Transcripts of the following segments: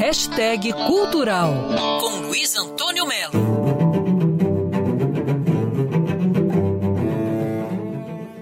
Hashtag Cultural com Luiz Antônio Melo.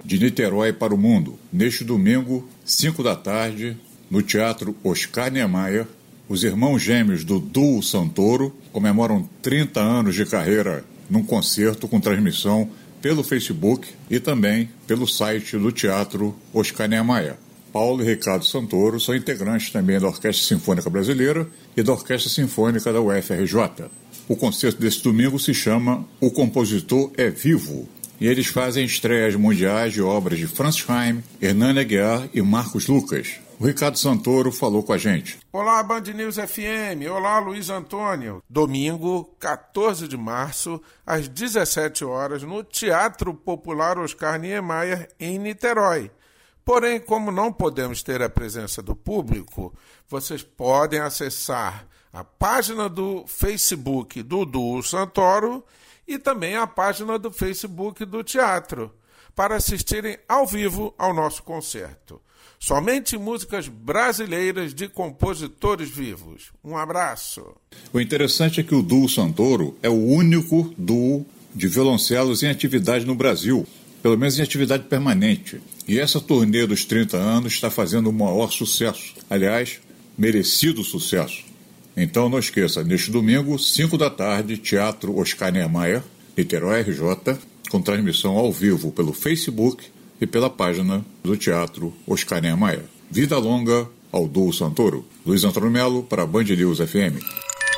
De Niterói para o Mundo, neste domingo, 5 da tarde, no Teatro Oscar Niemeyer, os irmãos gêmeos do Duo Santoro comemoram 30 anos de carreira num concerto com transmissão pelo Facebook e também pelo site do Teatro Oscar Niemeyer. Paulo e Ricardo Santoro são integrantes também da Orquestra Sinfônica Brasileira e da Orquestra Sinfônica da UFRJ. O concerto desse domingo se chama O Compositor é Vivo e eles fazem estreias mundiais de obras de Franz Heim, Hernani Aguiar e Marcos Lucas. O Ricardo Santoro falou com a gente. Olá, Band News FM. Olá, Luiz Antônio. Domingo, 14 de março, às 17 horas, no Teatro Popular Oscar Niemeyer, em Niterói. Porém, como não podemos ter a presença do público, vocês podem acessar a página do Facebook do Duo Santoro e também a página do Facebook do teatro para assistirem ao vivo ao nosso concerto. Somente músicas brasileiras de compositores vivos. Um abraço. O interessante é que o Duo Santoro é o único duo de violoncelos em atividade no Brasil, pelo menos em atividade permanente. E essa turnê dos 30 anos está fazendo o maior sucesso. Aliás, merecido sucesso. Então não esqueça, neste domingo, 5 da tarde, Teatro Oscar Niemeyer, Niterói RJ, com transmissão ao vivo pelo Facebook e pela página do Teatro Oscar Niemeyer. Vida longa ao Duo Santoro. Luiz Antônio Melo para Band News FM.